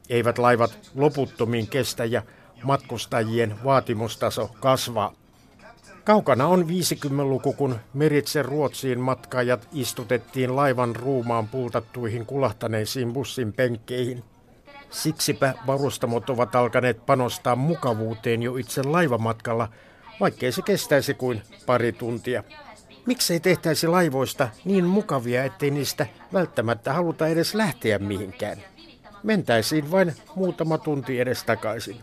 Eivät laivat loputtomiin kestä ja matkustajien vaatimustaso kasvaa. Kaukana on 50-luku, kun Meritse Ruotsiin matkaajat istutettiin laivan ruumaan pultattuihin kulahtaneisiin bussin penkkeihin. Siksipä varustamot ovat alkaneet panostaa mukavuuteen jo itse laivamatkalla, vaikkei se kestäisi kuin pari tuntia. Miksei tehtäisi laivoista niin mukavia, ettei niistä välttämättä haluta edes lähteä mihinkään? Mentäisiin vain muutama tunti edes takaisin.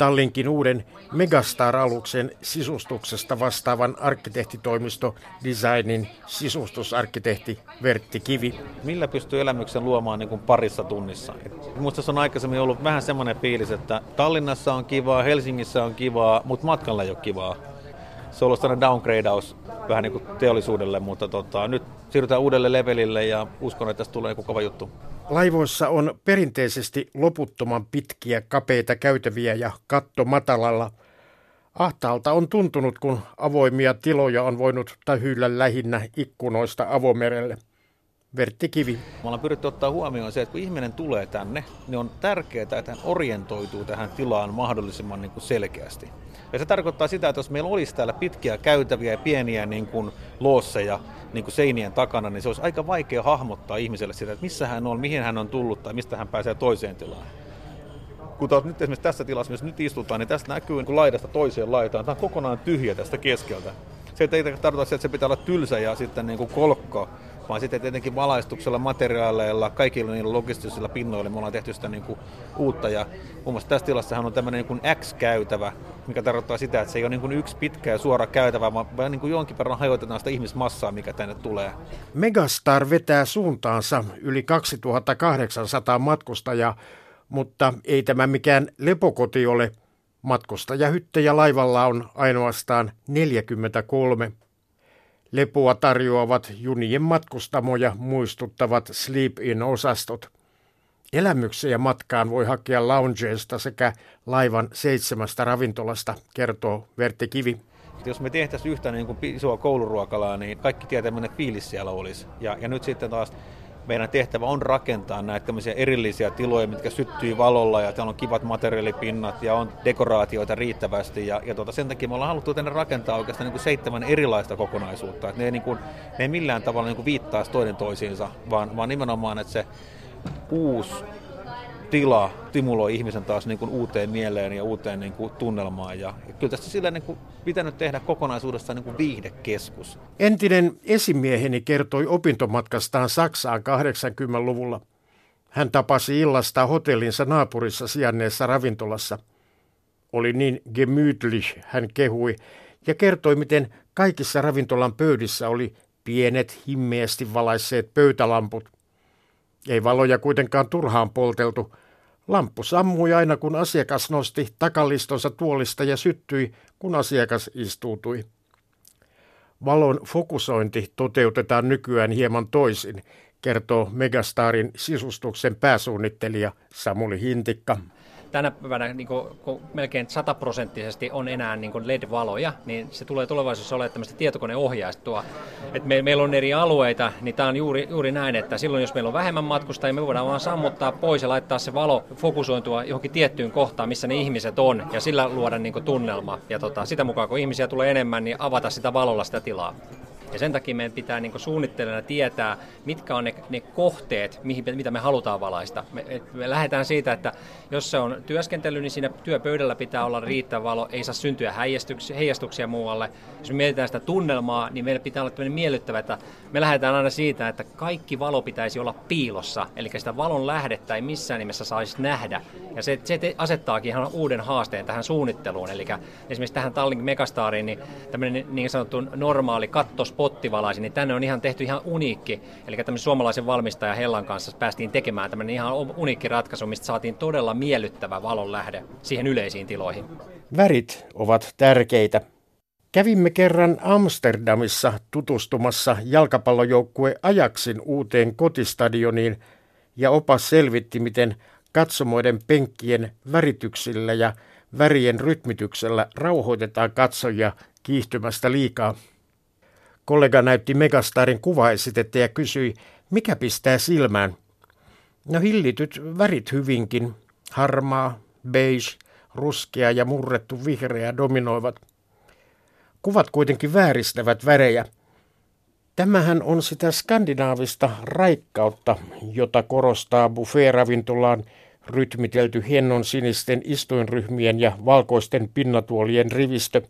Tallinkin uuden Megastar-aluksen sisustuksesta vastaavan arkkitehtitoimisto Designin sisustusarkkitehti Vertti Kivi. Millä pystyy elämyksen luomaan niin kuin parissa tunnissa? Minusta se on aikaisemmin ollut vähän semmoinen fiilis, että Tallinnassa on kivaa, Helsingissä on kivaa, mutta matkalla ei ole kivaa. Se on ollut sellainen downgradeaus vähän niin kuin teollisuudelle, mutta tota, nyt siirrytään uudelle levelille ja uskon, että tästä tulee joku kova juttu. Laivoissa on perinteisesti loputtoman pitkiä, kapeita käytäviä ja katto matalalla. Ahtaalta on tuntunut, kun avoimia tiloja on voinut tähyillä lähinnä ikkunoista avomerelle. Vertti Kivi. Me ollaan pyritty ottaa huomioon se, että kun ihminen tulee tänne, niin on tärkeää, että hän orientoituu tähän tilaan mahdollisimman niin kuin selkeästi. Ja se tarkoittaa sitä, että jos meillä olisi täällä pitkiä käytäviä ja pieniä niin kuin loosseja niin kuin seinien takana, niin se olisi aika vaikea hahmottaa ihmiselle sitä, että missä hän on, mihin hän on tullut tai mistä hän pääsee toiseen tilaan. Kun taas nyt esimerkiksi tässä tilassa, missä nyt istutaan, niin tästä näkyy niin kuin laidasta toiseen laitaan. Tämä on kokonaan tyhjä tästä keskeltä. Se ei tarkoita että se pitää olla tylsä ja sitten niin kuin kolkko, vaan sitten tietenkin valaistuksella, materiaaleilla, kaikilla niillä logistisilla pinnoilla me ollaan tehty sitä niin kuin uutta. Ja muun muassa tässä tilassahan on tämmöinen niin X-käytävä, mikä tarkoittaa sitä, että se ei ole niin kuin yksi pitkä ja suora käytävä, vaan niin kuin jonkin verran hajotetaan sitä ihmismassaa, mikä tänne tulee. Megastar vetää suuntaansa yli 2800 matkustajaa, mutta ei tämä mikään lepokoti ole. Matkustajahyttejä laivalla on ainoastaan 43. Lepoa tarjoavat junien matkustamoja muistuttavat sleep-in-osastot. Elämyksiä matkaan voi hakea loungeista sekä laivan seitsemästä ravintolasta, kertoo Vertti Kivi. Jos me tehtäisiin yhtä niin kuin isoa kouluruokalaa, niin kaikki tietää, millainen fiilis siellä olisi. Ja, ja nyt sitten taas meidän tehtävä on rakentaa näitä tämmöisiä erillisiä tiloja, mitkä syttyy valolla ja täällä on kivat materiaalipinnat ja on dekoraatioita riittävästi. Ja, ja tuota, sen takia me ollaan haluttu tänne rakentaa oikeastaan niin kuin seitsemän erilaista kokonaisuutta. Että ne, ei, niin kuin, ne ei millään tavalla niin kuin viittaa toinen toisiinsa, vaan, vaan nimenomaan, että se uusi tila stimuloi ihmisen taas niin kuin uuteen mieleen ja uuteen niin kuin tunnelmaan. Ja, kyllä tästä sillä niin kuin pitänyt tehdä kokonaisuudessaan niin kuin viihdekeskus. Entinen esimieheni kertoi opintomatkastaan Saksaan 80-luvulla. Hän tapasi illasta hotellinsa naapurissa sijanneessa ravintolassa. Oli niin gemütlich, hän kehui, ja kertoi, miten kaikissa ravintolan pöydissä oli pienet, himmeästi valaisseet pöytälamput – ei valoja kuitenkaan turhaan polteltu. Lamppu sammui aina, kun asiakas nosti takalistonsa tuolista ja syttyi, kun asiakas istuutui. Valon fokusointi toteutetaan nykyään hieman toisin, kertoo Megastarin sisustuksen pääsuunnittelija Samuli Hintikka tänä päivänä niin kuin, kun melkein sataprosenttisesti on enää niin kuin LED-valoja, niin se tulee tulevaisuudessa olemaan tämmöistä tietokoneohjaistua. Et me, meillä on eri alueita, niin tämä on juuri, juuri näin, että silloin jos meillä on vähemmän matkustajia, me voidaan vaan sammuttaa pois ja laittaa se valo fokusointua johonkin tiettyyn kohtaan, missä ne ihmiset on, ja sillä luoda niin kuin tunnelma. Ja tota, sitä mukaan, kun ihmisiä tulee enemmän, niin avata sitä valolla sitä tilaa. Ja sen takia meidän pitää niin suunnittelijana tietää, mitkä on ne, ne kohteet, mihin, mitä me halutaan valaista. Me, me lähdetään siitä, että jos se on työskentely, niin siinä työpöydällä pitää olla riittävä valo, ei saa syntyä heijastuksia, muualle. Jos me mietitään sitä tunnelmaa, niin meillä pitää olla tämmöinen miellyttävä, että me lähdetään aina siitä, että kaikki valo pitäisi olla piilossa, eli sitä valon lähdettä ei missään nimessä saisi nähdä. Ja se, se asettaakin ihan uuden haasteen tähän suunnitteluun, eli esimerkiksi tähän Tallink Megastariin, niin tämmöinen niin sanottu normaali kattos spottivalaisin, niin tänne on ihan tehty ihan uniikki. Eli tämmöisen suomalaisen valmistajan Hellan kanssa päästiin tekemään tämmöinen ihan uniikki ratkaisu, mistä saatiin todella miellyttävä valon lähde siihen yleisiin tiloihin. Värit ovat tärkeitä. Kävimme kerran Amsterdamissa tutustumassa jalkapallojoukkue Ajaksin uuteen kotistadioniin ja opas selvitti, miten katsomoiden penkkien värityksillä ja värien rytmityksellä rauhoitetaan katsojia kiihtymästä liikaa. Kollega näytti Megastarin kuvaesitettä ja kysyi, mikä pistää silmään. No hillityt värit hyvinkin. Harmaa, beige, ruskea ja murrettu vihreä dominoivat. Kuvat kuitenkin vääristävät värejä. Tämähän on sitä skandinaavista raikkautta, jota korostaa buffeeravintolaan rytmitelty hennon sinisten istuinryhmien ja valkoisten pinnatuolien rivistö.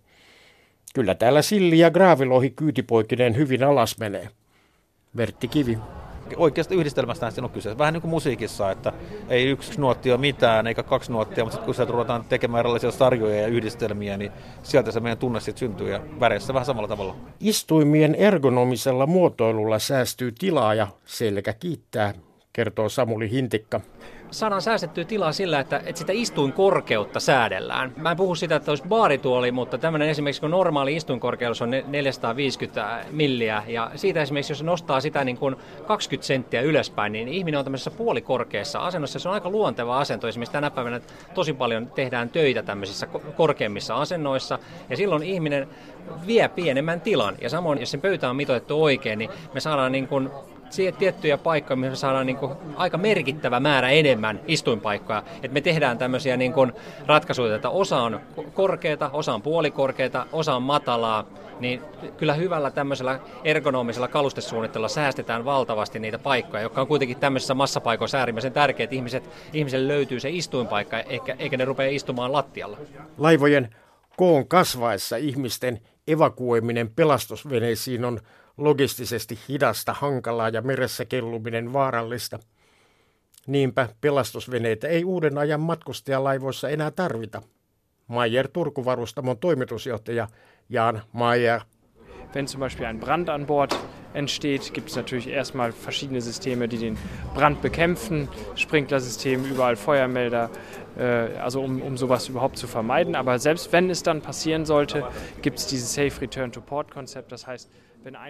Kyllä täällä Silli ja Graavilohi kyytipoikinen hyvin alas menee. Vertti Kivi oikeasta yhdistelmästä siinä on kyse. Vähän niin kuin musiikissa, että ei yksi nuotti ole mitään eikä kaksi nuottia, mutta sitten kun sieltä ruvetaan tekemään erilaisia sarjoja ja yhdistelmiä, niin sieltä se meidän tunne sitten syntyy ja väreissä vähän samalla tavalla. Istuimien ergonomisella muotoilulla säästyy tilaa ja selkä kiittää, kertoo Samuli Hintikka saadaan säästettyä tilaa sillä, että, että sitä istuinkorkeutta säädellään. Mä en puhu sitä, että olisi baarituoli, mutta tämmöinen esimerkiksi kun normaali istuinkorkeus on 450 milliä ja siitä esimerkiksi jos se nostaa sitä niin kuin 20 senttiä ylöspäin, niin ihminen on tämmöisessä puolikorkeassa asennossa. Se on aika luonteva asento. Esimerkiksi tänä päivänä tosi paljon tehdään töitä tämmöisissä korkeimmissa asennoissa ja silloin ihminen vie pienemmän tilan. Ja samoin, jos sen pöytä on mitoitettu oikein, niin me saadaan niin kuin tiettyjä paikkoja, missä saadaan niin kuin aika merkittävä määrä enemmän istuinpaikkoja. Et me tehdään tämmöisiä niin kuin ratkaisuja, että osa on korkeata, osa on puolikorkeata, osa on matalaa, niin kyllä hyvällä tämmöisellä ergonomisella kalustesuunnittelulla säästetään valtavasti niitä paikkoja, jotka on kuitenkin tämmöisissä massapaikoissa äärimmäisen tärkeä, että ihmiset, ihmiselle löytyy se istuinpaikka, eikä, eikä ne rupea istumaan lattialla. Laivojen koon kasvaessa ihmisten evakuoiminen pelastusveneisiin on logistisesti hidasta, hankalaa ja meressä kelluminen vaarallista. Niinpä pelastusveneitä ei uuden ajan matkustajalaivoissa enää tarvita. Mayer Turkuvarustamon toimitusjohtaja Jan Mayer. Wenn zum Beispiel ein Brand an Bord entsteht, gibt es natürlich erstmal verschiedene Systeme, die den Brand bekämpfen, Sprinklersystem, überall Feuermelder, äh, also um, um sowas überhaupt zu vermeiden. Aber selbst wenn es dann passieren sollte, gibt es dieses Safe Return to Port Konzept. Das heißt,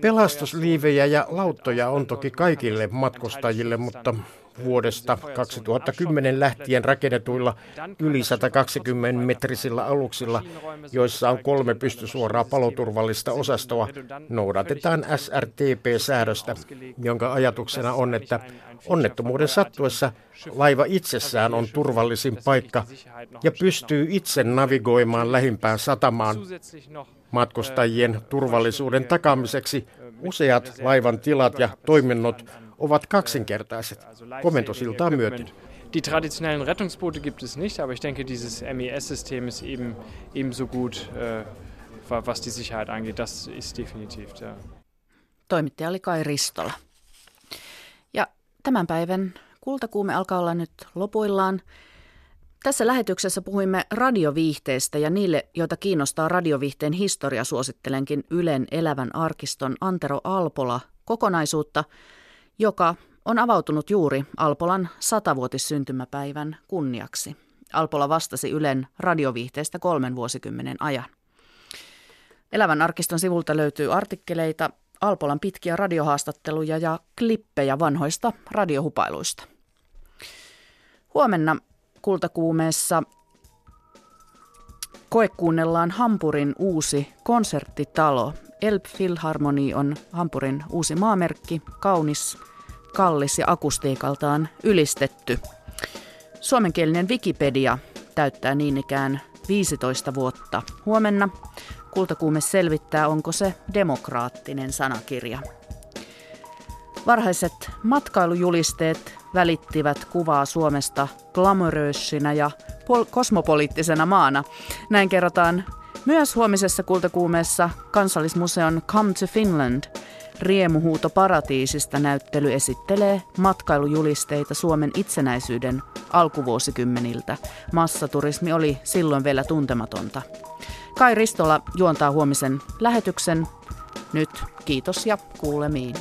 Pelastusliivejä ja lauttoja on toki kaikille matkustajille, mutta vuodesta 2010 lähtien rakennetuilla yli 120 metrisillä aluksilla, joissa on kolme pystysuoraa paloturvallista osastoa, noudatetaan SRTP-säädöstä, jonka ajatuksena on, että onnettomuuden sattuessa laiva itsessään on turvallisin paikka ja pystyy itse navigoimaan lähimpään satamaan. Matkustajien turvallisuuden takaamiseksi useat laivan tilat ja toiminnot ovat kaksinkertaiset komentosiltaa myöten. Die traditionellen Rettungsboote gibt es nicht, aber ich denke, dieses MES-System ist eben ebenso gut, äh, was die Sicherheit angeht. Das ist definitiv. Ja. Toimittaja oli Kai Ristola. Ja tämän päivän kultakuume alkaa olla nyt lopuillaan. Tässä lähetyksessä puhuimme radioviihteestä ja niille, joita kiinnostaa radioviihteen historia, suosittelenkin Ylen elävän arkiston Antero Alpola kokonaisuutta, joka on avautunut juuri Alpolan satavuotissyntymäpäivän kunniaksi. Alpola vastasi Ylen radioviihteestä kolmen vuosikymmenen ajan. Elävän arkiston sivulta löytyy artikkeleita, Alpolan pitkiä radiohaastatteluja ja klippejä vanhoista radiohupailuista. Huomenna kultakuumeessa koekuunnellaan Hampurin uusi konserttitalo. Elb on Hampurin uusi maamerkki, kaunis, kallis ja akustiikaltaan ylistetty. Suomenkielinen Wikipedia täyttää niin ikään 15 vuotta. Huomenna Kultakuume selvittää, onko se demokraattinen sanakirja. Varhaiset matkailujulisteet välittivät kuvaa Suomesta glamoröösinä ja pol- kosmopoliittisena maana. Näin kerrotaan myös huomisessa kultakuumeessa kansallismuseon Come to Finland. Riemuhuuto paratiisista näyttely esittelee matkailujulisteita Suomen itsenäisyyden alkuvuosikymmeniltä. Massaturismi oli silloin vielä tuntematonta. Kai Ristola juontaa huomisen lähetyksen. Nyt kiitos ja kuulemiin.